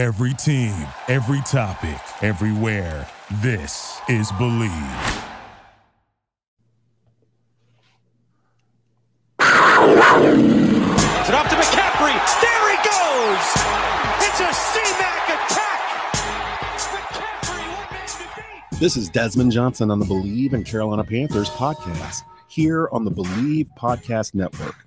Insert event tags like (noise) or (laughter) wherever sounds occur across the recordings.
Every team, every topic, everywhere. This is Bleav. It's it up to McCaffrey. There he goes. It's a C-Mac attack. McCaffrey, one man to beat. This is Desmond Johnson on the Bleav in Carolina Panthers podcast here on the Bleav Podcast Network,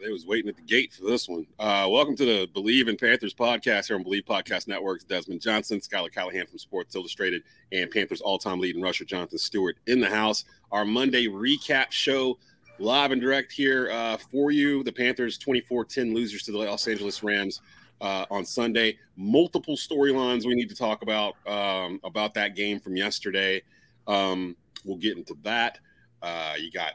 They was waiting at the gate for this one. Uh, welcome to the Bleav in Panthers podcast here on Bleav Podcast Networks. Desmond Johnson, Schuyler Callihan from Sports Illustrated, and Panthers all-time leading rusher Jonathan Stewart in the house. Our Monday recap show live and direct here uh, for you. The Panthers 24-10 losers to the Los Angeles Rams uh, on Sunday. Multiple storylines we need to talk about um, about that game from yesterday. Um, we'll get into that. Uh, you got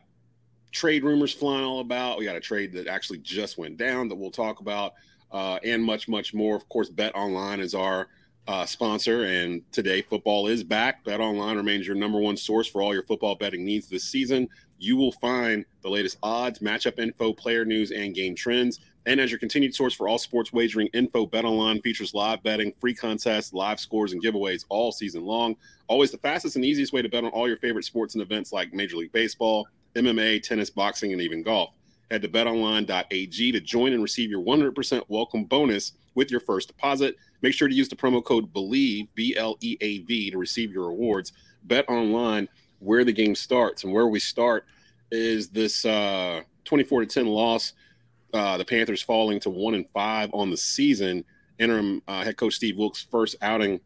trade rumors flying all about. We got a trade that actually just went down that we'll talk about, uh, and much, much more. Of course, Bet Online is our uh, sponsor, and today football is back. Bet Online remains your number one source for all your football betting needs this season. You will find the latest odds, matchup info, player news, and game trends. And as your continued source for all sports wagering info, BetOnline features live betting, free contests, live scores, and giveaways all season long. Always the fastest and easiest way to bet on all your favorite sports and events like Major League Baseball, MMA, tennis, boxing, and even golf. Head to betonline.ag to join and receive your 100% welcome bonus with your first deposit. Make sure to use the promo code BLEAV, B L E A V, to receive your rewards. Bet online where the game starts. And where we start is this uh, 24 to 10 loss. Uh, the Panthers falling to one and five on the season. Interim uh, head coach Steve Wilks' first outing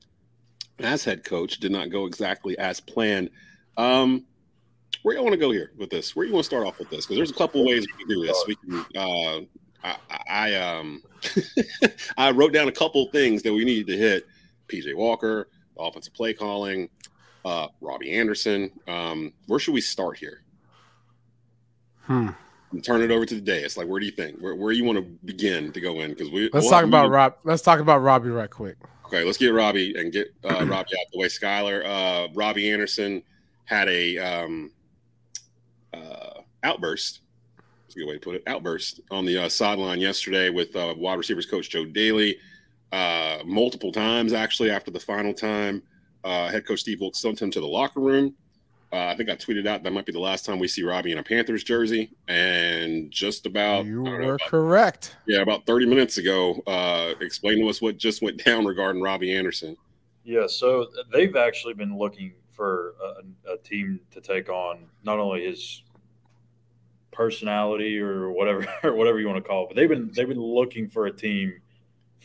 as head coach did not go exactly as planned. Um, where you want to go here with this? Where you want to start off with this? Because there's a couple ways we can do this. We can. Uh, I, I um (laughs) I wrote down a couple things that we needed to hit. PJ Walker, offensive play calling, uh, Robbie Anderson. Um, where should we start here? Hmm. And turn it over to the day. It's like, where do you think? Where, where you want to begin to go in? Because we Let's we'll- talk about Rob. Let's talk about Robbie right quick. Okay, let's get Robbie and get uh, (clears throat) Robbie out the way. Schuyler, uh, Robbie Anderson had a um, uh, outburst. That's a good way to put it. Outburst on the uh, sideline yesterday with uh, wide receivers coach Joe Dailey. Uh, multiple times actually after the final time, uh, head coach Steve Wilks sent him to the locker room. Uh, I think I tweeted out that might be the last time we see Robbie in a Panthers jersey. And just about you I don't know, were about correct. yeah, about 30 minutes ago, uh, explain to us what just went (laughs) down regarding Robbie Anderson. Yeah, so they've actually been looking for a, a team to take on not only his personality or whatever (laughs) or whatever you want to call it, but they've been they've been looking for a team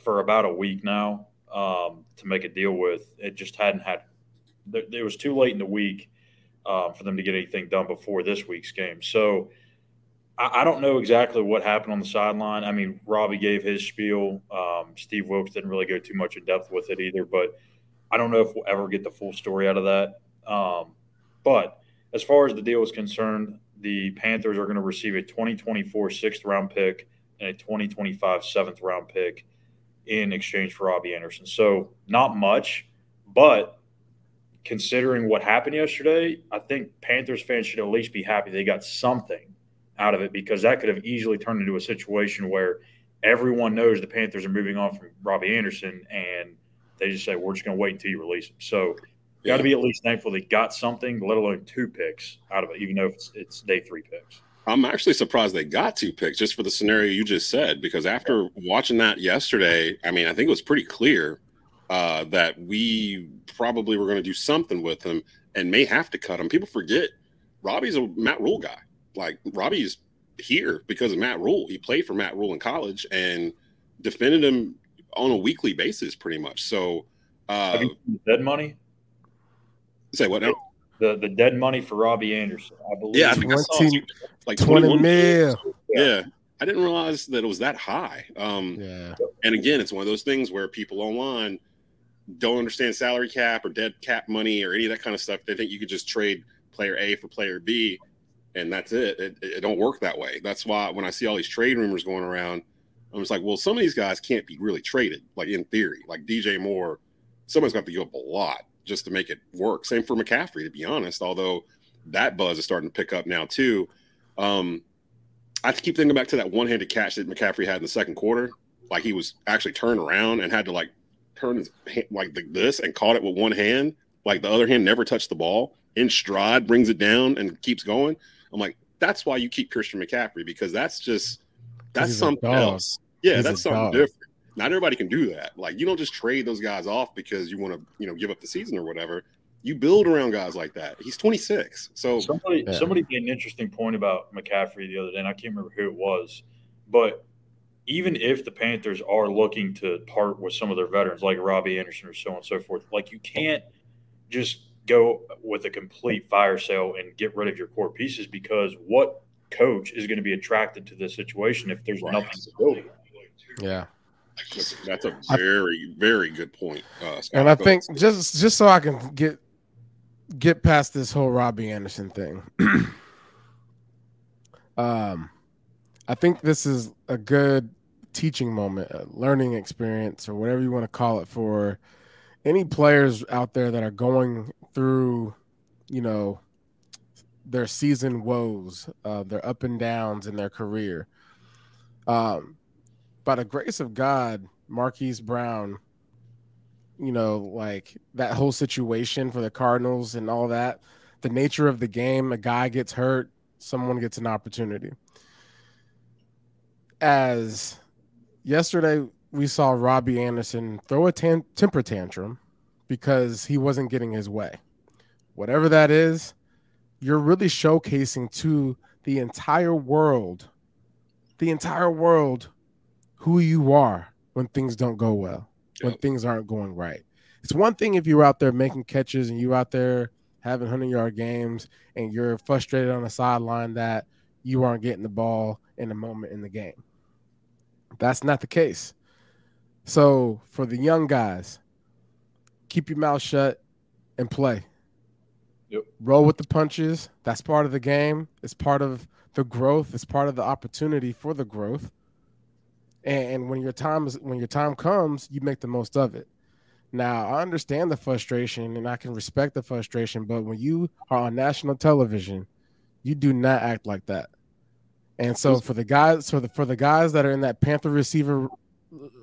for about a week now um, to make a deal with. It just hadn't had. It was too late in the week um, for them to get anything done before this week's game. So I, I don't know exactly what happened on the sideline. I mean, Robbie gave his spiel. Um, Steve Wilks didn't really go too much in depth with it either, but I don't know if we'll ever get the full story out of that. Um, but as far as the deal is concerned, the Panthers are going to receive a 2024 sixth round pick and a 2025 seventh round pick in exchange for Robbie Anderson. So not much, but considering what happened yesterday, I think Panthers fans should at least be happy they got something out of it because that could have easily turned into a situation where everyone knows the Panthers are moving on from Robbie Anderson and they just say, we're just going to wait until you release him. So you got to be at least thankful they got something, let alone two picks out of it, even though it's, it's day three picks. I'm actually surprised they got two picks just for the scenario you just said, because after watching that yesterday, I mean, I think it was pretty clear uh, that we probably were going to do something with him and may have to cut him. People forget Robbie's a Matt Rhule guy. Like Robbie's here because of Matt Rhule. He played for Matt Rhule in college and defended him on a weekly basis, pretty much. So, uh, Have you seen the dead money? Say what now? The the dead money for Robbie Anderson, I believe. Yeah, I think I saw 20 like 20 21 mil. Yeah. I didn't realize that it was that high. Um, Yeah. And again, it's one of those things where people online don't understand salary cap or dead cap money or any of that kind of stuff. They think you could just trade player A for player B and that's it. It, it don't work that way. That's why when I see all these trade rumors going around, I'm just like, well, some of these guys can't be really traded. Like in theory, like DJ Moore, someone's got to give up a lot just to make it work. Same for McCaffrey, to be honest. Although that buzz is starting to pick up now too. Um, I keep thinking back to that one-handed catch that McCaffrey had in the second quarter. Like he was actually turned around and had to like turn his hand like this and caught it with one hand. Like the other hand never touched the ball. In stride, brings it down and keeps going. I'm like, that's why you keep Christian McCaffrey because that's just that's something else. Yeah, He's that's something dog. different. Not everybody can do that. Like you don't just trade those guys off because you want to, you know, give up the season or whatever. You build around guys like that. He's 26, so Somebody Yeah. somebody made an interesting point about McCaffrey the other day, and I can't remember who it was. But even if the Panthers are looking to part with some of their veterans, like Robbie Anderson or so on and so forth, like you can't just go with a complete fire sale and get rid of your core pieces because what coach is going to be attracted to this situation if there's Right. nothing to build? around? Yeah. That's, that's a very, very good point. Uh, Scott. And I think ahead. just just so I can get get past this whole Robbie Anderson thing. (clears throat) um I think this is a good teaching moment, a learning experience or whatever you want to call it for any players out there that are going through, you know, their season woes, uh, their up and downs in their career. Um, by the grace of God, Marquise Brown, you know, like that whole situation for the Cardinals and all that, the nature of the game, a guy gets hurt, someone gets an opportunity. As yesterday, we saw Robbie Anderson throw a tan- temper tantrum because he wasn't getting his way. Whatever that is, you're really showcasing to the entire world, the entire world, who you are when things don't go well, when Yep. things aren't going right. It's one thing if you're out there making catches and you're out there having 100 yard games and you're frustrated on the sideline that you aren't getting the ball in a moment in the game. That's not the case. So for the young guys, keep your mouth shut and play. Yep. Roll with the punches. That's part of the game. It's part of the growth. It's part of the opportunity for the growth. And, when your time is when your time comes, you make the most of it. Now I understand the frustration and I can respect the frustration, but when you are on national television, you do not act like that. And so for the guys, for the for the guys that are in that Panther receiver,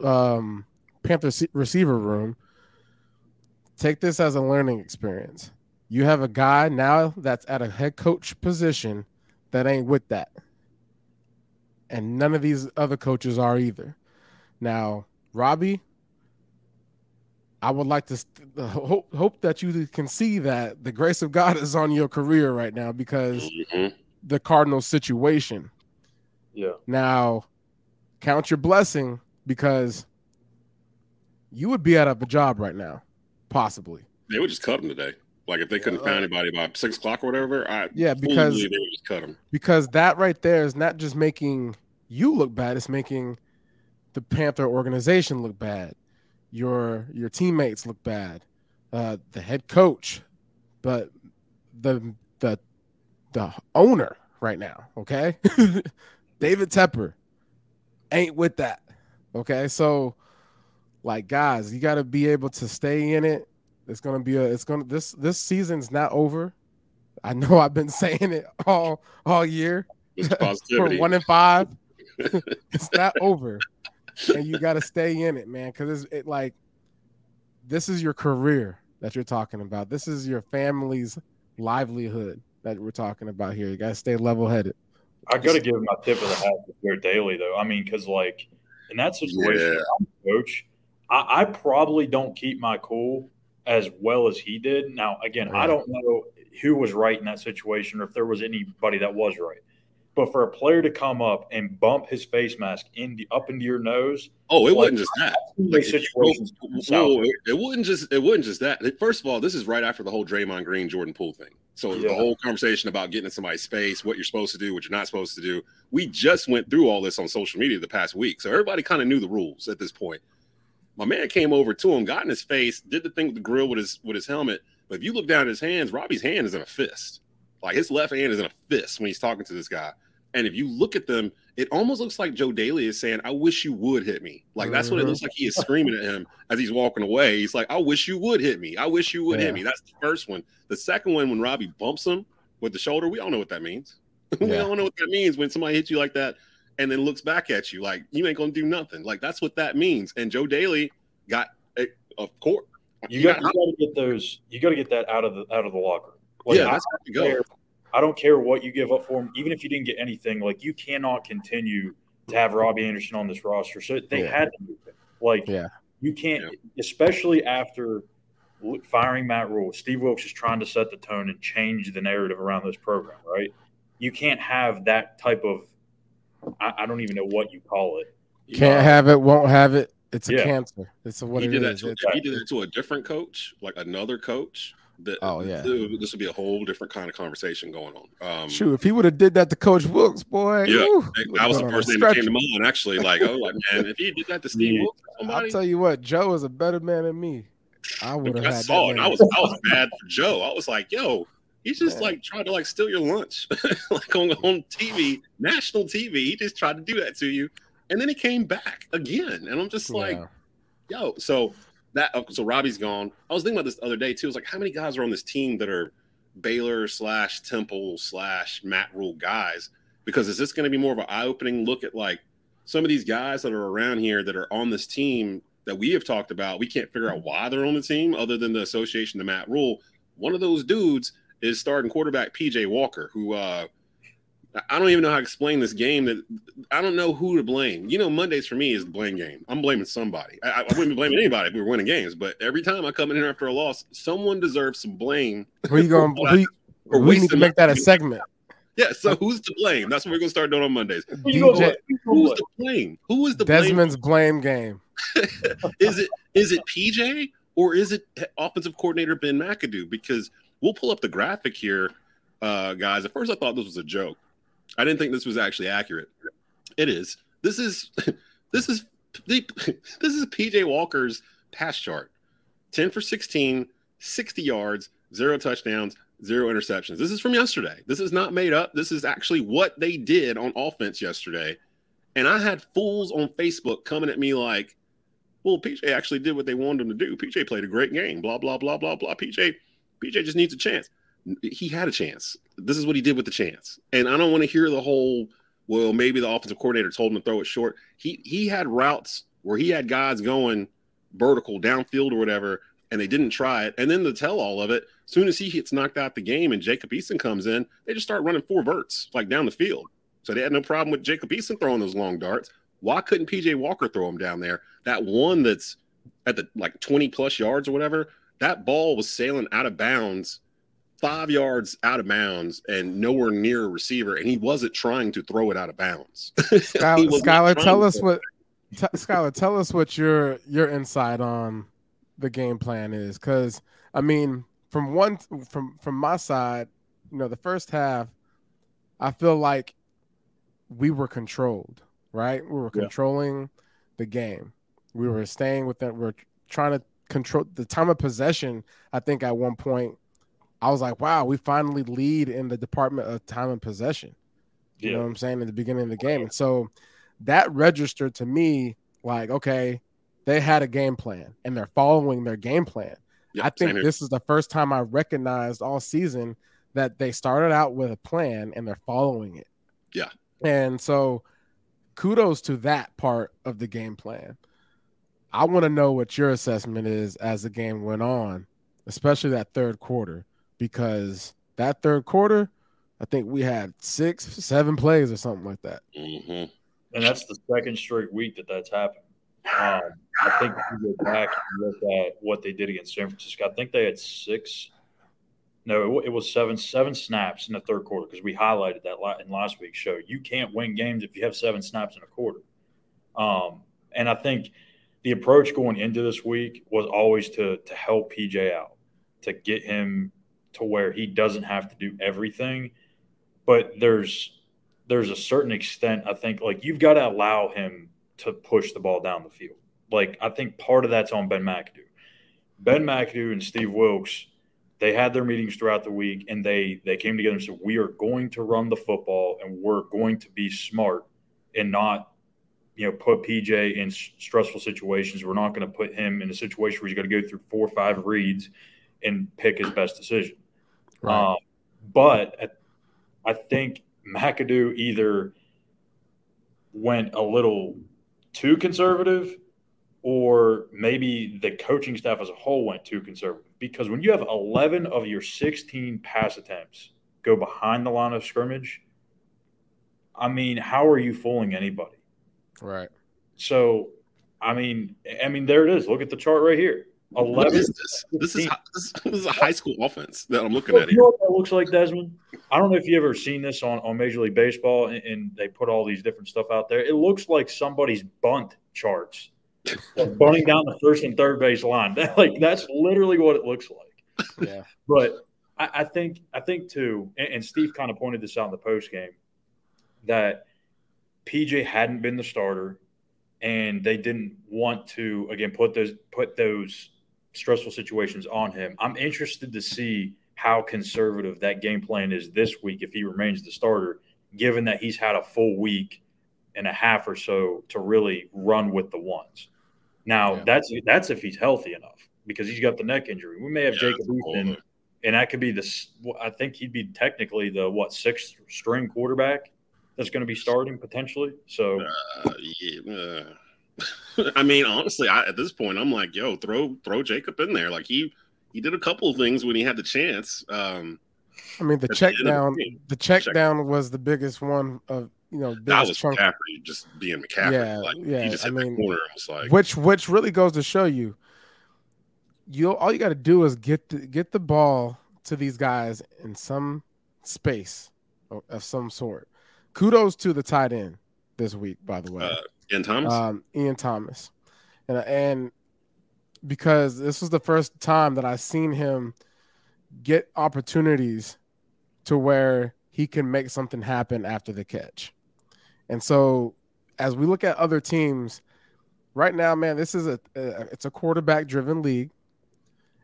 um, Panther receiver room, take this as a learning experience. You have a guy now that's at a head coach position that ain't with that, and none of these other coaches are either. Now, Robbie, I would like to st- hope hope that you can see that the grace of God is on your career right now because Mhm. the Cardinals situation. Yeah. Now, count your blessing because you would be out of a job right now, possibly. they would just cut him today. Like if they couldn't Yeah. find anybody by six o'clock or whatever, I Yeah, because they would just cut him. because that right there is not just making you look bad; it's making the Panther organization look bad. Your your teammates look bad. Uh, the head coach, but the the the owner right now. Okay, (laughs) David Tepper ain't with that. Okay, so like guys, you got to be able to stay in it. It's gonna be a. It's gonna this this season's not over. I know I've been (laughs) saying it all all year. (laughs) For positivity. one and five, (laughs) it's not over, and you got to stay in it, man. Because it's it like this is your career that you're talking about. This is your family's livelihood that we're talking about here. You got to stay level headed. I got to give my tip of the hat to Jared Dailey, though. I mean, because like in that situation, Yeah. I'm a coach, I, I probably don't keep my cool as well as he did. Now, again, I don't know who was right in that situation or if there was anybody that was right. But for a player to come up and bump his face mask in the, up into your nose, Oh, it Like, wasn't just that. like, situations. Whoa, south. whoa, it, it wasn't just it wasn't just that. First of all, this is right after the whole Draymond Green Jordan Poole thing. So the whole conversation about getting in somebody's space, what you're supposed to do, what you're not supposed to do. We just went through all this on social media the past week, so everybody kind of knew the rules at this point. My man came over to him, got in his face, did the thing with the grill with his with his helmet. But if you look down at his hands, Robbie's hand is in a fist. Like his left hand is in a fist when he's talking to this guy. And if you look at them, it almost looks like Joe Dailey is saying, I wish you would hit me. Like that's what it looks mm-hmm. like he is screaming at him as he's walking away. He's like, I wish you would hit me. I wish you would Yeah. hit me. That's the first one. The second one, when Robbie bumps him with the shoulder, we all know what that means. (laughs) we Yeah. all know what that means when somebody hits you like that and then looks back at you like you ain't gonna do nothing. Like that's what that means. And Joe Dailey got eh, a, a court. You He got, you got- got to get those. You got to get that out of the out of the locker. Like, yeah, I that's to don't go. care- I don't care what you give up for him, even if you didn't get anything. Like you cannot continue to have Robbie Anderson on this roster. So they Yeah. had to move him. Like Yeah. you can't, especially after firing Matt Rhule. Steve Wilks is trying to set the tone and change the narrative around this program. Right? You can't have that type of. I, I don't even know what you call it. You Can't have it, won't have it. It's a Yeah. cancer. It's what he it did that is. to, It's- he did that to a different coach, like another coach. Oh, yeah. this would be a whole different kind of conversation going on. Um, Shoot, if he would have did that to Coach Wilks, boy, Yeah, woo, that was the been on a first name that came to mind. Actually, like, oh, like man, if he did that to Steve Yeah. Wilks, or I'll tell you what, Joe is a better man than me. I would have I saw it. I was, I was mad for Joe. I was like, yo, he's just Yeah. like trying to like steal your lunch, (laughs) like on on TV, national TV. He just tried to do that to you, and then he came back again, and I'm just like, Yeah. yo, so that oh, so Robbie's gone. I was thinking about this the other day too. I was like, how many guys are on this team that are Baylor slash Temple slash Matt Rhule guys? Because is this going to be more of an eye opening look at like some of these guys that are around here that are on this team that we have talked about? We can't figure out why they're on the team other than the association to Matt Rhule. One of those dudes is starting quarterback PJ Walker, who uh, I don't even know how to explain this game. That I don't know who to blame. You know, Mondays for me is the blame game. I'm blaming somebody. I, I wouldn't be blaming anybody if we were winning games, but every time I come in here after a loss, someone deserves some blame. Who you going? Who, you- Or we need to make that a segment. Yeah, so who's to blame? That's what we're gonna start doing on Mondays. Who you gonna DJ you gonna Who's blame? to blame? Who is the blame? Desmond's blame game. (laughs) is it is it PJ or is it offensive coordinator Ben McAdoo? Because we'll pull up the graphic here, uh, guys. At first, I thought this was a joke. I didn't think this was actually accurate. It is. This is (laughs) this is (laughs) this is PJ Walker's pass chart. 10 for 16, 60 yards, zero touchdowns, zero interceptions. This is from yesterday. This is not made up. This is actually what they did on offense yesterday. And I had fools on Facebook coming at me like, well, PJ actually did what they wanted him to do. PJ played a great game. Blah blah blah blah blah. PJ, PJ just needs a chance. He had a chance. This is what he did with the chance. And I don't want to hear the whole. Well, maybe the offensive coordinator told him to throw it short. He he had routes where he had guys going vertical downfield or whatever, and they didn't try it. And then the tell all of it, as soon as he gets knocked out the game and Jacob Eason comes in, they just start running four verts like down the field. So they had no problem with Jacob Eason throwing those long darts. Why couldn't PJ Walker throw them down there? That one that's at the like 20 plus yards or whatever, that ball was sailing out of bounds, five yards out of bounds, and nowhere near a receiver. And he wasn't trying to throw it out of bounds. (laughs) Schuyler, Schuyler tell us what. T- Schuyler, tell us what your your insight on the game plan is, because I mean, from one from from my side, you know, the first half, I feel like we were controlled, right? We were Yeah. controlling the game. We were staying with that. We're trying to control the time of possession. I think at one point, I was like, "Wow, we finally lead in the department of time and possession." You know what I'm saying in the beginning of the game, and so that registered to me like, okay, they had a game plan and they're following their game plan. Yeah, I think this is the first time I recognized all season that they started out with a plan and they're following it. Yeah. And so kudos to that part of the game plan. I want to know what your assessment is as the game went on, especially that third quarter, because that third quarter, I think we had six, seven plays or something like that. Mhm. and that's the second straight week that that's happened. Um, I think if you go back and look at what they did against San Francisco, I think they had six. No, it, it was seven seven snaps in the third quarter because we highlighted that in last week's show. You can't win games if you have seven snaps in a quarter. Um, and I think the approach going into this week was always to to help PJ out, to get him to where he doesn't have to do everything. But there's there's a certain extent I think like you've got to allow him to push the ball down the field. Like I think part of that's on Ben McAdoo. Ben McAdoo and Steve Wilks they had their meetings throughout the week and they they came together and said we are going to run the football and we're going to be smart and not you know put PJ in stressful situations. We're not going to put him in a situation where he's going to go through four or five reads and pick his best decision. Right. Um, but I think McAdoo either went a little too conservative or maybe the coaching staff as a whole went too conservative. Because when you have 11 of your 16 pass attempts go behind the line of scrimmage i mean how are you fooling anybody? Right. So i mean i mean there it is. Look at the chart right here 11 what is this? This is, this is a high school offense that i'm looking at here. You know what that looks like desmond i don't know if you ever seen this on, on major league baseball and, and they put all these different stuff out there it looks like somebody's bunt charts bunting down the first and third base line. (laughs) That, like that's literally what it looks like. Yeah. (laughs) But I, I think I think too, and, and Steve kind of pointed this out in the post game that PJ hadn't been the starter, and they didn't want to again put those put those stressful situations on him. I'm interested to see how conservative that game plan is this week if he remains the starter, given that he's had a full week and a half or so to really run with the ones. Now yeah. that's that's if he's healthy enough because he's got the neck injury. We may have yeah, Jacob Eason, and that could be the. I think he'd be technically the what sixth string quarterback that's going to be starting potentially. So, uh, yeah, (laughs) I mean, honestly, I, at this point, I'm like, yo, throw throw Jacob in there. Like he he did a couple of things when he had the chance. Um, I mean, the check the down, the, the check, check down was the biggest one of you know, that was chunk. McCaffrey just being McCaffrey. Yeah, like, yeah. He just hit I mean, corner was like, which which really goes to show you, you all you got to do is get the, get the ball to these guys in some space of, of, some sort. Kudos to the tight end this week, by the way, uh, Ian Thomas. Um, Ian Thomas, and and because this was the first time that I've seen him get opportunities to where he can make something happen after the catch. And so as we look at other teams right now, man, this is a, a it's a quarterback driven league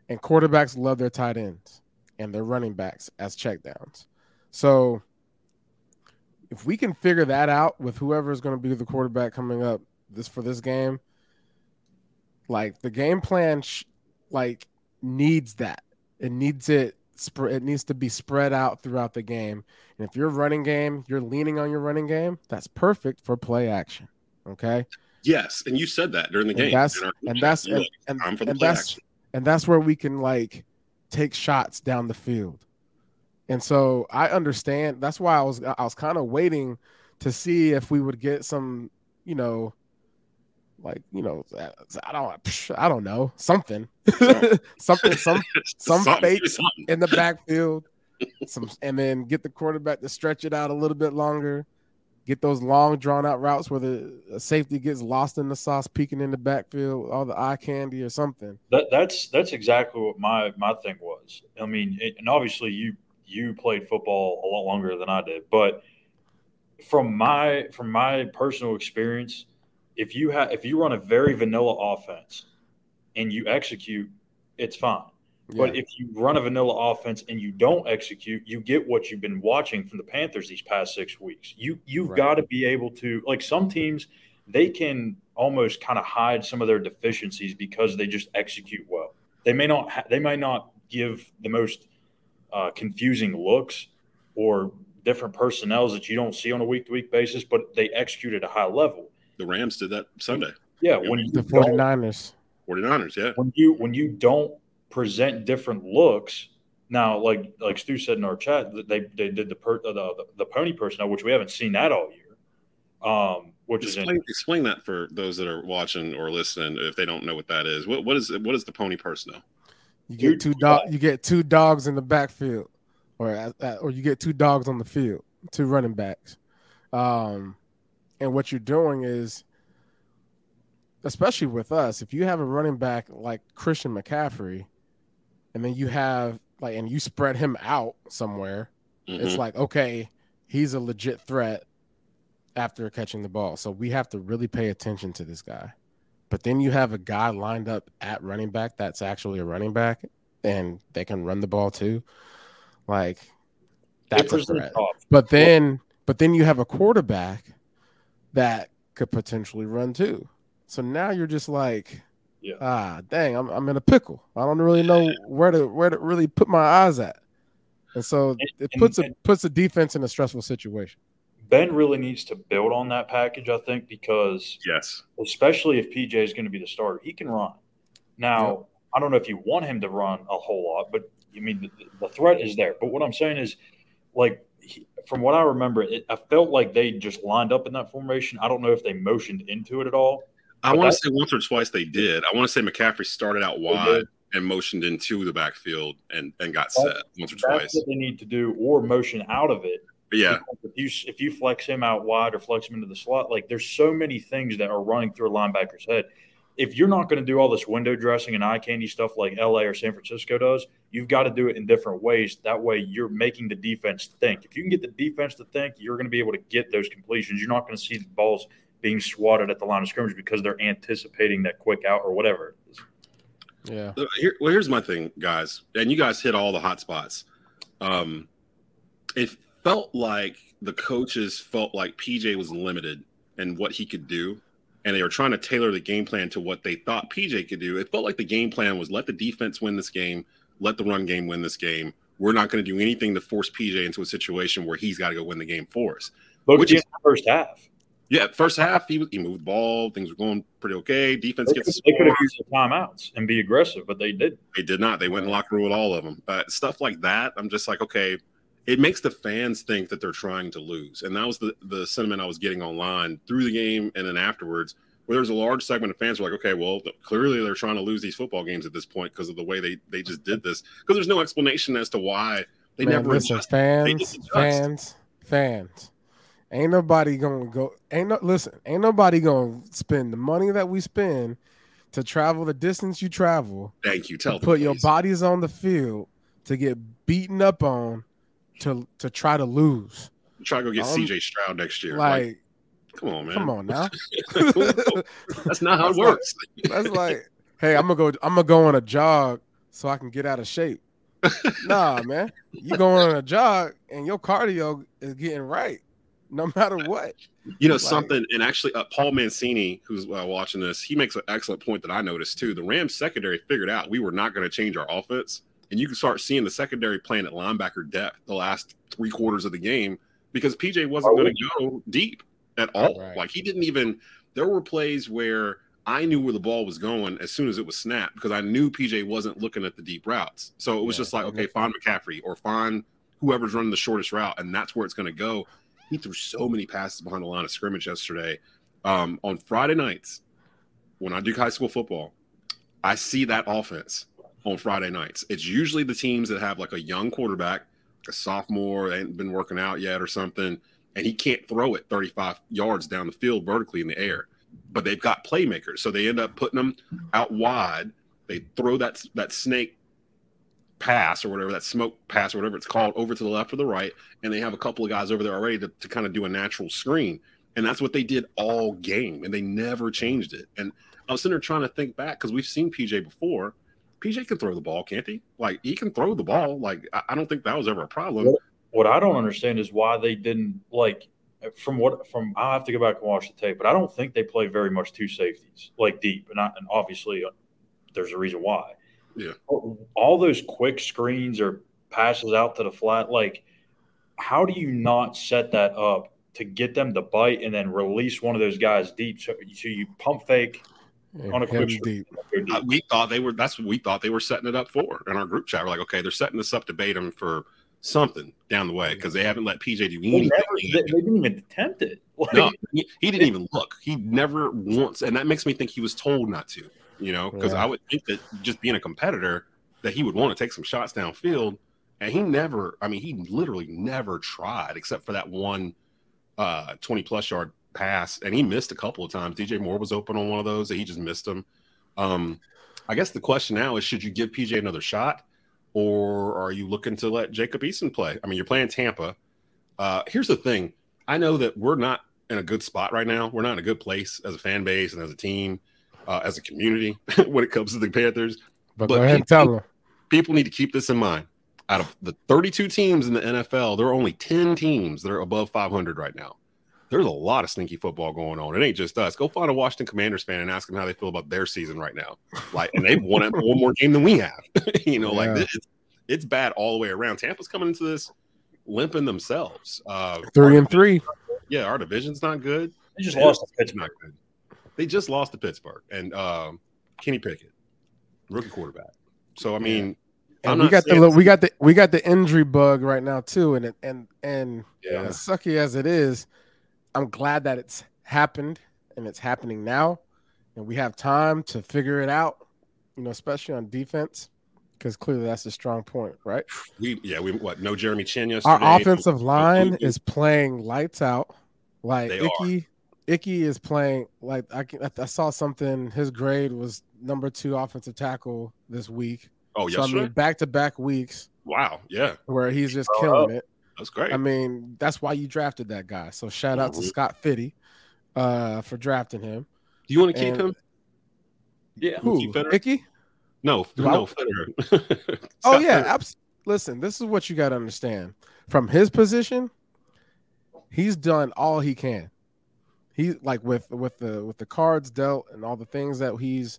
and quarterbacks love their tight ends and their running backs as checkdowns. So if we can figure that out with whoever is going to be the quarterback coming up this for this game, like the game plan, sh- like needs that. It needs it it needs to be spread out throughout the game. And if your running game, you're leaning on your running game, that's perfect for play action. Okay. Yes, and you said that during the and game. That's, and that's and, and, and that's action. and that's where we can like take shots down the field. And so I understand. That's why I was I was kind of waiting to see if we would get some, you know, like you know i don't i don't know something. Something. (laughs) Some (laughs) some fake in the backfield. Some and then get the quarterback to stretch it out a little bit longer. Get those long drawn out routes where the safety gets lost in the sauce peeking in the backfield all the eye candy or something. That, that's that's exactly what my my thing was. I mean it, and obviously you you played football a lot longer than i did but from my from my personal experience if you have if you run a very vanilla offense and you execute, it's fine. Yeah. But if you run a vanilla offense and you don't execute, you get what you've been watching from the Panthers these past six weeks. You you've right. got to be able to like some teams they can almost kind of hide some of their deficiencies because they just execute well. They may not ha- they might not give the most uh, confusing looks or different personnels that you don't see on a week to week basis, but they execute at a high level the Rams did that Sunday. Yeah, when the 49ers. 49ers, yeah. When you when you don't present different looks, now like like Stu said in our chat, they they did the per, the, the, the pony personnel, which we haven't seen that all year. Um, which explain, is explain that for those that are watching or listening if they don't know what that is. What what is what is the pony personnel? You get two dog. You get two dogs in the backfield, or or you get two dogs on the field, two running backs. Um, and what you're doing is, especially with us, if you have a running back like Christian McCaffrey, and then you have like, and you spread him out somewhere, mm-hmm. it's like, okay, he's a legit threat after catching the ball. So we have to really pay attention to this guy. But then you have a guy lined up at running back that's actually a running back. and they can run the ball too. Like that's a threat. But then, but then you have a quarterback that could potentially run too. So now you're just like, Yeah. ah, dang, I'm I'm in a pickle. I don't really know where to where to really put my eyes at, and so it puts a puts a defense in a stressful situation. Ben really needs to build on that package, I think, because Yes. especially if PJ is going to be the starter, he can run. Now, I don't know if you want him to run a whole lot, but I mean, the, the threat is there. But what I'm saying is, like, he, from what I remember, it, I felt like they just lined up in that formation. I don't know if they motioned into it at all. I want to say once or twice they did. I want to say McCaffrey started out wide and motioned into the backfield and, and got set once or That's twice. what they need to do, or motion out of it. But yeah, If you if you flex him out wide or flex him into the slot, like there's so many things that are running through a linebacker's head. If you're not going to do all this window dressing and eye candy stuff like LA or San Francisco does, you've got to do it in different ways. That way, you're making the defense think. If you can get the defense to think, you're going to be able to get those completions. You're not going to see the balls being swatted at the line of scrimmage because they're anticipating that quick out or whatever. Yeah, Here, well, here's my thing, guys, and you guys hit all the hot spots. Um, it felt like the coaches felt like PJ was limited in what he could do, and they were trying to tailor the game plan to what they thought PJ could do. It felt like the game plan was let the defense win this game, let the run game win this game. We're not going to do anything to force PJ into a situation where he's got to go win the game for us. Look Which is- the first half. Yeah, first half he was, he moved the ball, things were going pretty okay. Defense They gets could, the they could have used the timeouts and be aggressive, but they didn't. They did not. They went in locker room with all of them. Uh, stuff like that. I'm just like, okay, it makes the fans think that they're trying to lose, and that was the the sentiment I was getting online through the game and then afterwards. Where there's a large segment of fans who are like, okay, well, clearly they're trying to lose these football games at this point because of the way they they just did this. Because there's no explanation as to why they Man, never listen, fans, fans, fans. Ain't nobody gonna go. Ain't no listen. Ain't nobody gonna spend the money that we spend to travel the distance you travel Thank you. Tell put your bodies on the field to get beaten up on to to try to lose. Try to go get Um, CJ Stroud next year. Like, Like, come on, man. come on now. (laughs) That's not how it That's like- works. That's like, hey, I'm gonna go. I'm gonna go on a jog so I can get out of shape. (laughs) nah, man, you going on a jog and your cardio is getting right, no matter what. You know Like- something, and actually, uh, Paul Mancini, who's uh, watching this, he makes an excellent point that I noticed too. The Rams secondary figured out we were not going to change our offense, and you can start seeing the secondary playing at linebacker depth the last three quarters of the game because PJ wasn't going to go deep at all. Right. Like he didn't even. There were plays where I knew where the ball was going as soon as it was snapped because I knew PJ wasn't looking at the deep routes. So it was Yeah. just like, okay, find McCaffrey or find whoever's running the shortest route, and that's where it's going to go. He threw so many passes behind the line of scrimmage yesterday. Um, on Friday nights, when I do high school football, I see that offense on Friday nights. It's usually the teams that have like a young quarterback, a sophomore, they ain't been working out yet or something, and he can't throw it 35 yards down the field vertically in the air. But they've got playmakers, so they end up putting them out wide. They throw that that snake pass or whatever that smoke pass or whatever it's called over to the left or the right, and they have a couple of guys over there already to, to kind of do a natural screen. And that's what they did all game, and they never changed it. And I was sitting there trying to think back because we've seen PJ before. PJ can throw the ball, can't he? Like he can throw the ball. Like I, I don't think that was ever a problem. What I don't understand is why they didn't like from what from I have to go back and watch the tape, but I don't think they play very much two safeties like deep, and I, and obviously uh, there's a reason why. Yeah. all those quick screens or passes out to the flat, like how do you not set that up to get them to bite and then release one of those guys deep? So, so you pump fake. Yeah, On a quick- deep. Uh, we thought they were. That's what we thought they were setting it up for in our group chat. We're like, okay, they're setting this up to bait them for something down the way because they haven't let PJ do They, anything. never, they, they didn't even attempt it. (laughs) Like, no, he, he didn't even look. He never once, and that makes me think he was told not to. You know, because Yeah. I would think that just being a competitor, that he would want to take some shots downfield, and he never. I mean, he literally never tried except for that one uh, twenty plus yard pass, and he missed a couple of times. DJ Moore was open on one of those, and he just missed them. Um, I guess the question now is, should you give PJ another shot, or are you looking to let Jacob Eason play? I mean, you're playing Tampa. Uh, here's the thing: I know that we're not in a good spot right now. We're not in a good place as a fan base and as a team, uh, as a community (laughs) when it comes to the Panthers. But, But go ahead and tell him. people need to keep this in mind. Out of the 32 teams in the NFL, there are only 10 teams that are above 500 right now. There's a lot of sneaky football going on. It ain't just us. Go find a Washington Commanders fan and ask them how they feel about their season right now. Like, and they've won (laughs) one more game than we have. (laughs) you know, like Yeah. it's, it's bad all the way around. Tampa's coming into this limping themselves. Uh, Three and three. yeah, our division's not good. They just And lost to Pittsburgh. not good. They just lost to Pittsburgh and um, Kenny Pickett, rookie quarterback. So I mean, I'm And we got the we got the we got the injury bug right now too, and and and yeah, as sucky as it is, I'm glad that it's happened and it's happening now, and we have time to figure it out. You know, especially on defense, because clearly that's a strong point, right? we yeah we what no Jeremy Chinn yesterday. Our offensive line is playing lights out. Like They are. Icky, Icky is playing like I, can- I saw something. His grade was number two offensive tackle this week. Oh so I mean, back to back weeks wow, yeah, where he's just killing it. That's great. I mean, that's why you drafted that guy. So shout out to Mhm. Scott Fitty uh, for drafting him. Do you want to keep and- him? Yeah. Who? Keep Icky? No, Do no, Fitterer. (laughs) Oh yeah, Fitterer. abs- listen, this is what you got to understand. From his position, he's done all he can. He like with with the with the cards dealt and all the things that he's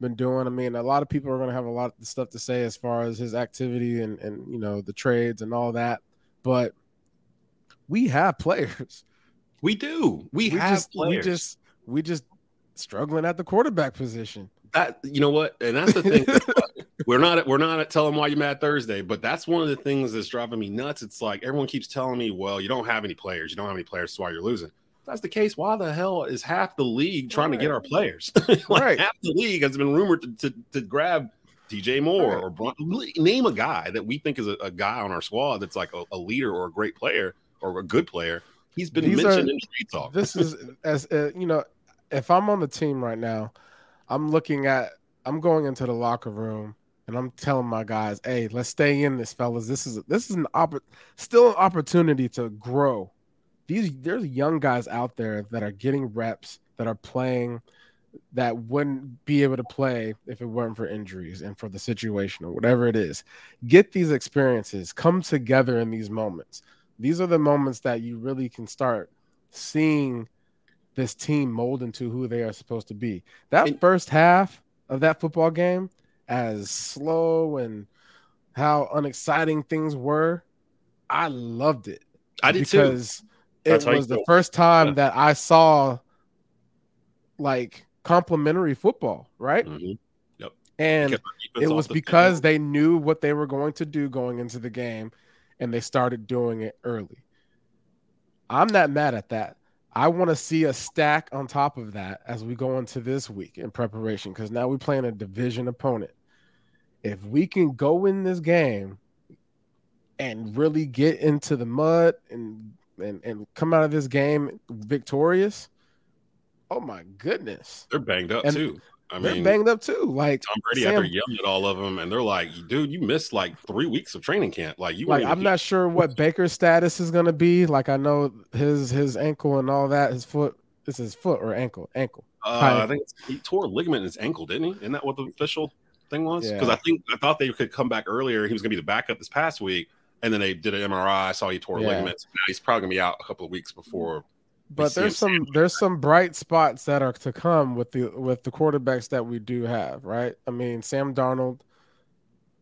been doing. I mean, a lot of people are going to have a lot of stuff to say as far as his activity and and you know the trades and all that, but we have players. we do. We, We have just players. we just we just struggling at the quarterback position. that you know what, and that's the thing. (laughs) we're not we're not telling why you're mad Thursday, but that's one of the things that's driving me nuts. It's like everyone keeps telling me, well, you don't have any players, you don't have any players, that's why you're losing. If that's the case. Why the hell is half the league trying to get our players? (laughs) like Right. half the league has been rumored to, to, to grab DJ Moore or Bron- name a guy that we think is a, a guy on our squad that's like a, a leader or a great player or a good player. He's been These mentioned are- in street talk. this is as uh, you know if i'm on the team right now i'm looking at i'm going into the locker room and i'm telling my guys hey let's stay in this fellas this is this is an oppor- still an opportunity to grow these there's young guys out there that are getting reps that are playing that wouldn't be able to play if it weren't for injuries and for the situation or whatever it is get these experiences come together in these moments these are the moments that you really can start seeing this team mold into who they are supposed to be. That And- first half of that football game, as slow and how unexciting things were, I loved it I did too. because That's it was the first time Yeah. that I saw like complimentary football, right? Mhm. And Kept our defense it was because they knew what they were going to do going into the game and they started doing it early. I'm not mad at that. I want to see a stack on top of that as we go into this week in preparation because now we're playing a division opponent. If we can go in this game and really get into the mud and and, and come out of this game victorious, oh my goodness. they're banged up and too. I They're mean, banged up too. Like Tom Brady out there yelling at all of them, and they're like, "Dude, you missed like three weeks of training camp. Like you, like I'm not sure what (laughs) Baker's status is going to be. Like I know his his ankle and all that. His foot is his foot or ankle ankle. Uh, I think he tore a ligament in his ankle, didn't he? Isn't that what the official thing was? Yeah. Because I think I thought they could come back earlier. He was going to be the backup this past week, and then they did an MRI. I saw he tore Yeah. ligament. Now he's probably going to be out a couple of weeks before. But see there's him some there's some bright spots that are to come with the with the quarterbacks that we do have. Right. I mean Sam Darnold.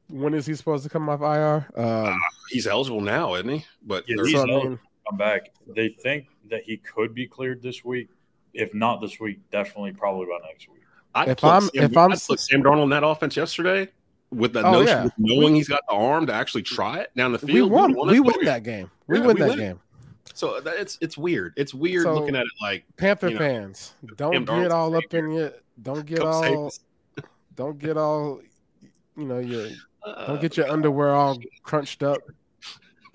When is he supposed to come off IR? Um, He's eligible now, isn't he? But Yeah, he's so I eligible. mean, Come back. They think that he could be cleared this week. If not this week, definitely probably by next week. I'd If I'm- Sam, if I'm- I'd Sam Darnold in that offense yesterday with that Oh, notion, yeah. with knowing he's got the arm to actually try it down the field. we won. would've We it. win that game. We Yeah, win we that win. game. So that, it's it's weird. It's weird So- looking at it like Panther You know, fans, don't get all up in your don't get all (laughs) don't get all you know your Uh, don't get your underwear all crunched up.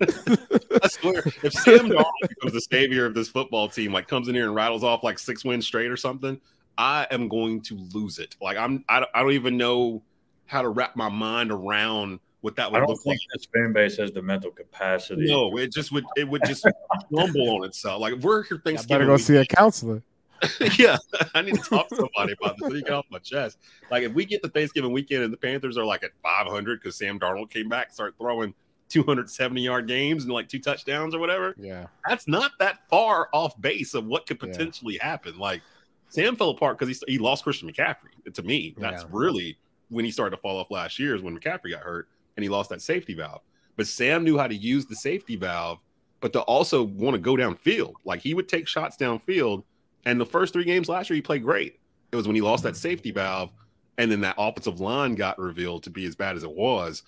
(laughs) I swear, if Sam Darnold becomes the savior of this football team, like comes in here and rattles off like six wins straight or something, I am going to lose it. Like I'm, I I don't even know how to wrap my mind around what that I would don't look think like. this fan base has the mental capacity. No, it just would, it would just crumble on itself. Like if we're here Thanksgiving. I Thanksgiving, better go week- see a counselor. (laughs) yeah, I need to talk to somebody about this. Let me get off my chest. Like, if we get the Thanksgiving weekend and the Panthers are like at 500 because Sam Darnold came back, start throwing 270 yard games and like two touchdowns or whatever, Yeah. that's not that far off base of what could Yeah. potentially happen. Like, Sam fell apart because he, he lost Christian McCaffrey. To me, that's Yeah. really when he started to fall off last year is when McCaffrey got hurt and he lost that safety valve. But Sam knew how to use the safety valve, but to also want to go downfield. Like he would take shots downfield. And the first three games last year, he played great. It was when he lost that safety valve, and then that offensive line got revealed to be as bad as it was.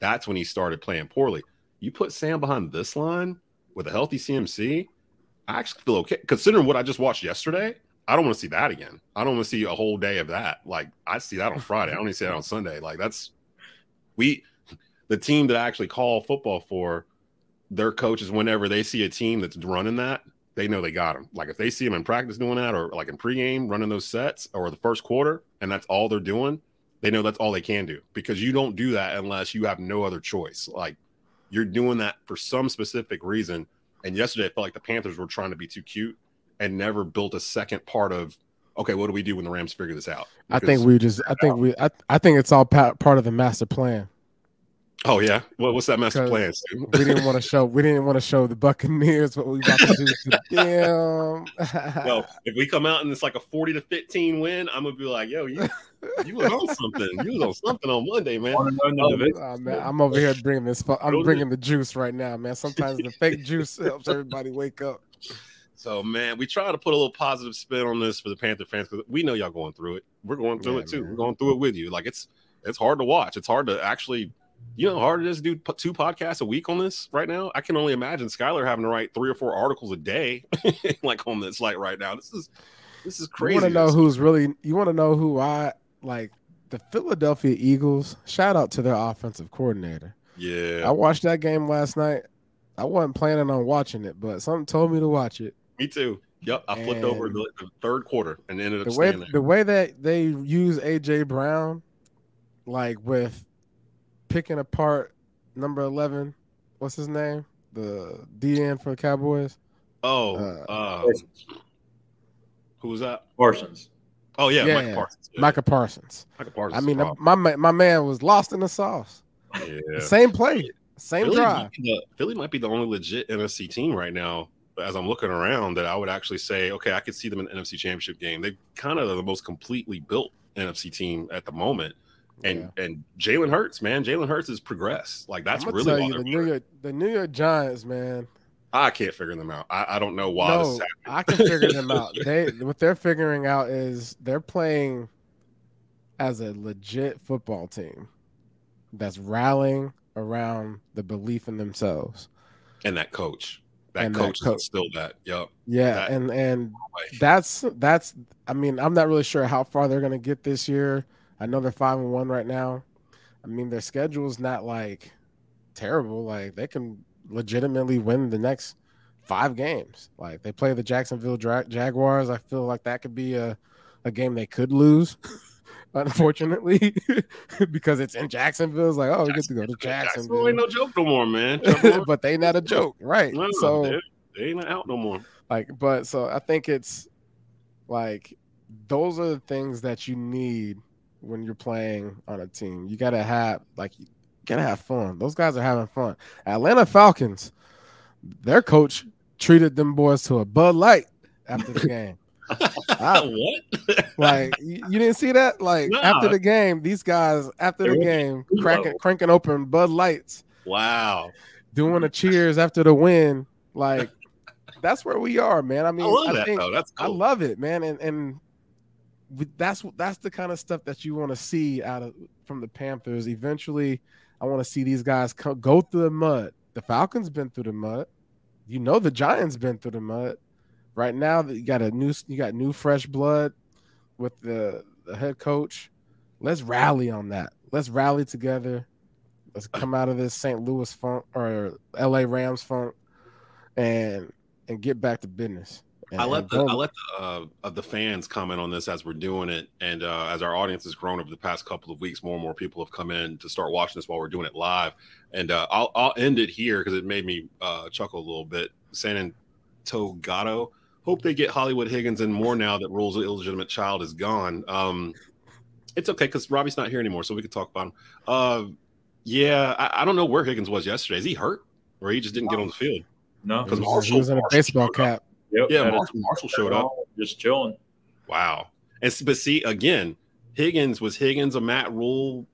That's when he started playing poorly. You put Sam behind this line with a healthy CMC, I actually feel okay. Considering what I just watched yesterday, I don't want to see that again. I don't want to see a whole day of that. Like I see that on Friday. I don't even see that on Sunday. Like that's we the team that I actually call football for, their coaches, whenever they see a team that's running that, they know they got them. Like if they see them in practice doing that, or like in pregame running those sets, or the first quarter, and that's all they're doing, they know that's all they can do because you don't do that unless you have no other choice. Like you're doing that for some specific reason. And yesterday, I felt like the Panthers were trying to be too cute and never built a second part of, okay, what do we do when the Rams figure this out? I think we just. I think we. I, I think it's all part of the master plan. Oh yeah, what, what's that master 'Cause plan? We didn't want to show. We didn't want to show the Buccaneers what we about to do to (laughs) them. Yo, (laughs) if we come out and it's like a 40 to 15 win, I'm gonna be like, yo, you you was on something. You was on something on Monday, man. Want to know in the. Oh, man, I'm over here bringing this. I'm bringing the juice right now, man. Sometimes the fake (laughs) juice helps everybody wake up. So man, we try to put a little positive spin on this for the Panther fans because we know y'all going through it. We're going through Yeah, it too. man. We're going through it with you. Like it's it's hard to watch. It's hard to actually, you know, how hard it is to do p- two podcasts a week on this right now. I can only imagine Schuyler having to write three or four articles a day, (laughs) like on this like right now. This is this is crazy. You want to know who's really? You want to know who I like? The Philadelphia Eagles. Shout out to their offensive coordinator. Yeah, I watched that game last night. I wasn't planning on watching it, but something told me to watch it. me too. Yep, I flipped over the, the third quarter and ended up The way staying there. the way that they use AJ Brown, like with picking apart number eleven, what's his name? The DN for the Cowboys. Oh, Uh, um, who was that? Parsons. Oh yeah, Yeah, Micah Parsons. Yeah, Micah Parsons. Micah Parsons. I mean, a my my man was lost in the sauce. yeah. Same play, same Philly drive. might, the, Philly might be the only legit NFC team right now. As I'm looking around, that I would actually say, okay, I could see them in the NFC Championship game. They kind of the most completely built NFC team at the moment. And and Jalen Hurts, man, Jalen Hurts has progressed. Like that's really you the New. York the New York Giants, man. I can't figure them out. I, I don't know why no. I can figure them (laughs) out. They what they're figuring out is they're playing as a legit football team that's rallying around the belief in themselves. And that coach, that And that coach coach. is still that. Yep. Yeah, That- and and that's that's I mean, I'm not really sure how far they're gonna get this year. I know they're five and one right now. I mean, their schedule is not like terrible. Like they can legitimately win the next five games. Like they play the Jacksonville Dra- Jaguars. I feel like that could be a a game they could lose. (laughs) Unfortunately, (laughs) because it's in Jacksonville, it's like, oh, we get to go to Jacksonville ain't no joke no more, man. (laughs) But they not a joke, right? No, so they, they ain't out no more. like but so i think it's like those are the things that you need when you're playing on a team you gotta have like you gotta have fun. Those guys are having fun. Atlanta falcons their coach treated them boys to a bud light after the game. (laughs) I- what? like you, you didn't see that? Like Nah. after the game these guys after the game (laughs) cracking cranking open bud lights. Wow. doing the cheers after the win. Like that's where we are man. I mean, I love that think, though. That's I love it, man, and and that's that's the kind of stuff that you want to see out of from the Panthers. Eventually, I want to see these guys co- go through the mud. The Falcons been through the mud. You know the Giants been through the mud. Right now, you got a new you got new fresh blood with the the head coach. Let's rally on that. Let's rally together. Let's come out of this St. Louis funk or L.A. Rams funk, and and get back to business. And- I let the I let the, uh, of the fans comment on this as we're doing it, and uh, as our audience has grown over the past couple of weeks, more and more people have come in to start watching this while we're doing it live. And uh, I'll I'll end it here because it made me uh, chuckle a little bit. San Antogato hope they get Hollywood Higgins in more now that Rhule's of illegitimate child is gone. Um, it's okay because Robbie's not here anymore, so we could talk about him. Uh, yeah, I, I, don't know where Higgins was yesterday. Is he hurt or he just didn't get on the field? No, because Marshall he was in a baseball cap. Yep, yeah, Marshall, Marshall showed up, just chilling. Wow, and but see again, Higgins was Higgins a Matt Rhule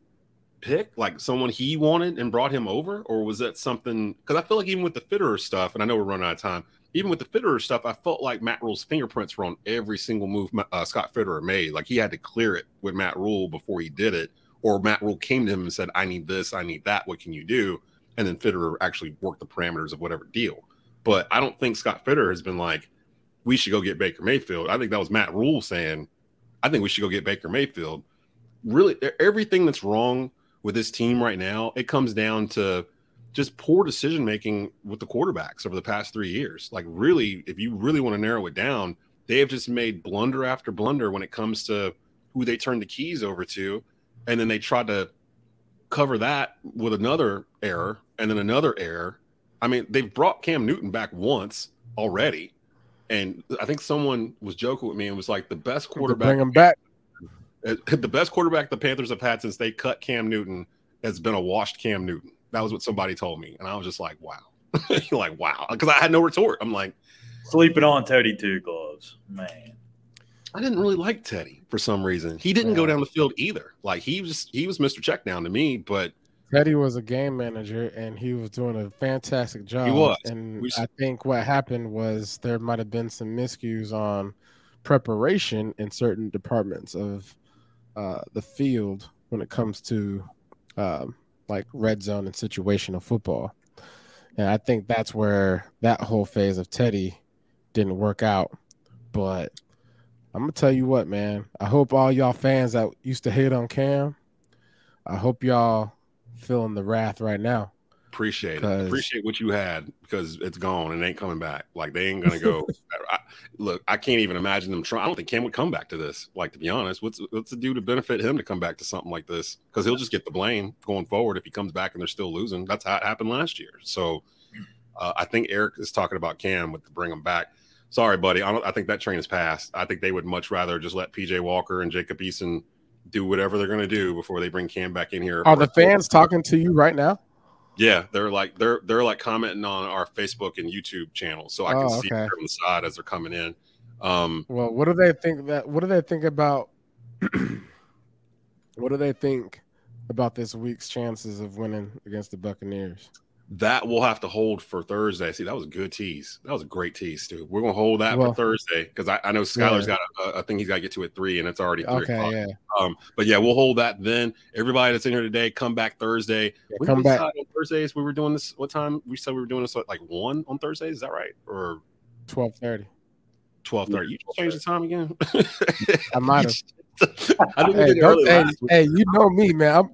pick, like someone he wanted and brought him over, or was that something? Because I feel like even with the Fitterer stuff, and I know we're running out of time. Even with the Fitterer stuff, I felt like Matt Rhule's fingerprints were on every single move uh, Scott Fitterer made. Like he had to clear it with Matt Rhule before he did it, or Matt Rhule came to him and said, "I need this, I need that. What can you do?" And then Fitterer actually worked the parameters of whatever deal. But I don't think Scott Fitterer has been like, "We should go get Baker Mayfield." I think that was Matt Rhule saying, "I think we should go get Baker Mayfield." Really, everything that's wrong with this team right now, it comes down to just poor decision making with the quarterbacks over the past three years. Like, really, if you really want to narrow it down, they have just made blunder after blunder when it comes to who they turn the keys over to. And then they tried to cover that with another error and then another error. I mean, they've brought Cam Newton back once already. And I think someone was joking with me and was like, the best quarterback. Bring him back. (laughs) Uh, the best quarterback the Panthers have had since they cut Cam Newton has been a washed Cam Newton. That was what somebody told me, and I was just like, "Wow!" (laughs) like, "Wow," because I had no retort. I'm like, sleeping on Teddy two gloves, man. I didn't really like Teddy for some reason. He didn't yeah. go down the field either. Like he was, he was Mr. Checkdown to me, but Teddy was a game manager and he was doing a fantastic job. He was. And I think what happened was there might have been some miscues on preparation in certain departments of uh, the field when it comes to um, like red zone and situational football. And I think that's where that whole phase of Teddy didn't work out. But I'm gonna tell you what, man. I hope all y'all fans that used to hate on Cam, I hope y'all feeling the wrath right now Appreciate it. Appreciate what you had because it's gone and ain't coming back. Like they ain't gonna go. (laughs) I, look, I can't even imagine them trying. I don't think Cam would come back to this. Like to be honest, what's what's the do to benefit him to come back to something like this? Because he'll just get the blame going forward if he comes back and they're still losing. That's how it happened last year. So uh, I think Eric is talking about Cam with to bring him back. Sorry, buddy. I don't. I think that train has passed. I think they would much rather just let PJ Walker and Jacob Eason do whatever they're going to do before they bring Cam back in here. Are the fans talking to you right now? Yeah, they're like they're they're like commenting on our Facebook and YouTube channels, so I can oh, see on the side as they're coming in. Um, well, what do they think that? What do they think about? (clears throat) what do they think about this week's chances of winning against the Buccaneers? That we'll have to hold for Thursday. See, that was a good tease. That was a great tease, dude. We're gonna hold that well, for Thursday because I, I, know Schuyler's yeah. got a, a, thing he's got to get to at three, and it's already three okay, o'clock. Yeah. Um, but yeah, we'll hold that then. Everybody that's in here today, come back Thursday. Yeah, come back on Thursdays. We were doing this. What time? We said we were doing this at like one on Thursdays. Is that right? Or twelve thirty. Twelve thirty. You change the time again. (laughs) I might have. I didn't hey, hey, hey, you know me, man. I'm,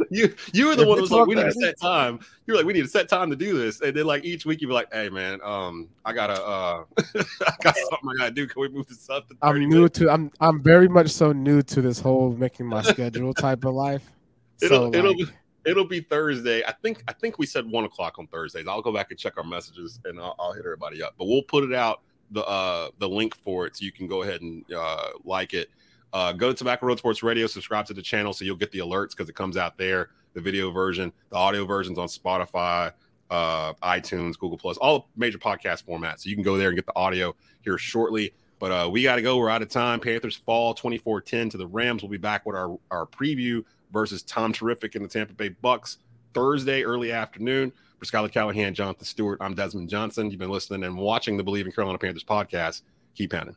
(laughs) you you were the one who was like, we need a set time. You're like, we need a set time to do this. And then like each week you'd be like, hey man, um, I gotta uh (laughs) I got something I gotta do. Can we move this up? I'm new minutes? to I'm I'm very much so new to this whole making my schedule type of life. It'll so, it'll be it'll be Thursday. I think I think we said one o'clock on Thursdays. I'll go back and check our messages and I'll, I'll hit everybody up. But we'll put it out the uh the link for it so you can go ahead and uh like it uh, go to Tobacco Road Sports Radio, subscribe to the channel so you'll get the alerts because it comes out there. The video version, the audio versions on Spotify, uh, iTunes, Google Plus, all major podcast formats. So you can go there and get the audio here shortly. But uh, we got to go. We're out of time. Panthers fall 24 10 to the Rams. We'll be back with our, our preview versus Tom Terrific and the Tampa Bay Bucks Thursday, early afternoon. For Schuyler Callihan, Jonathan Stewart, I'm Desmond Johnson. You've been listening and watching the Bleav in Carolina Panthers podcast. Keep pounding.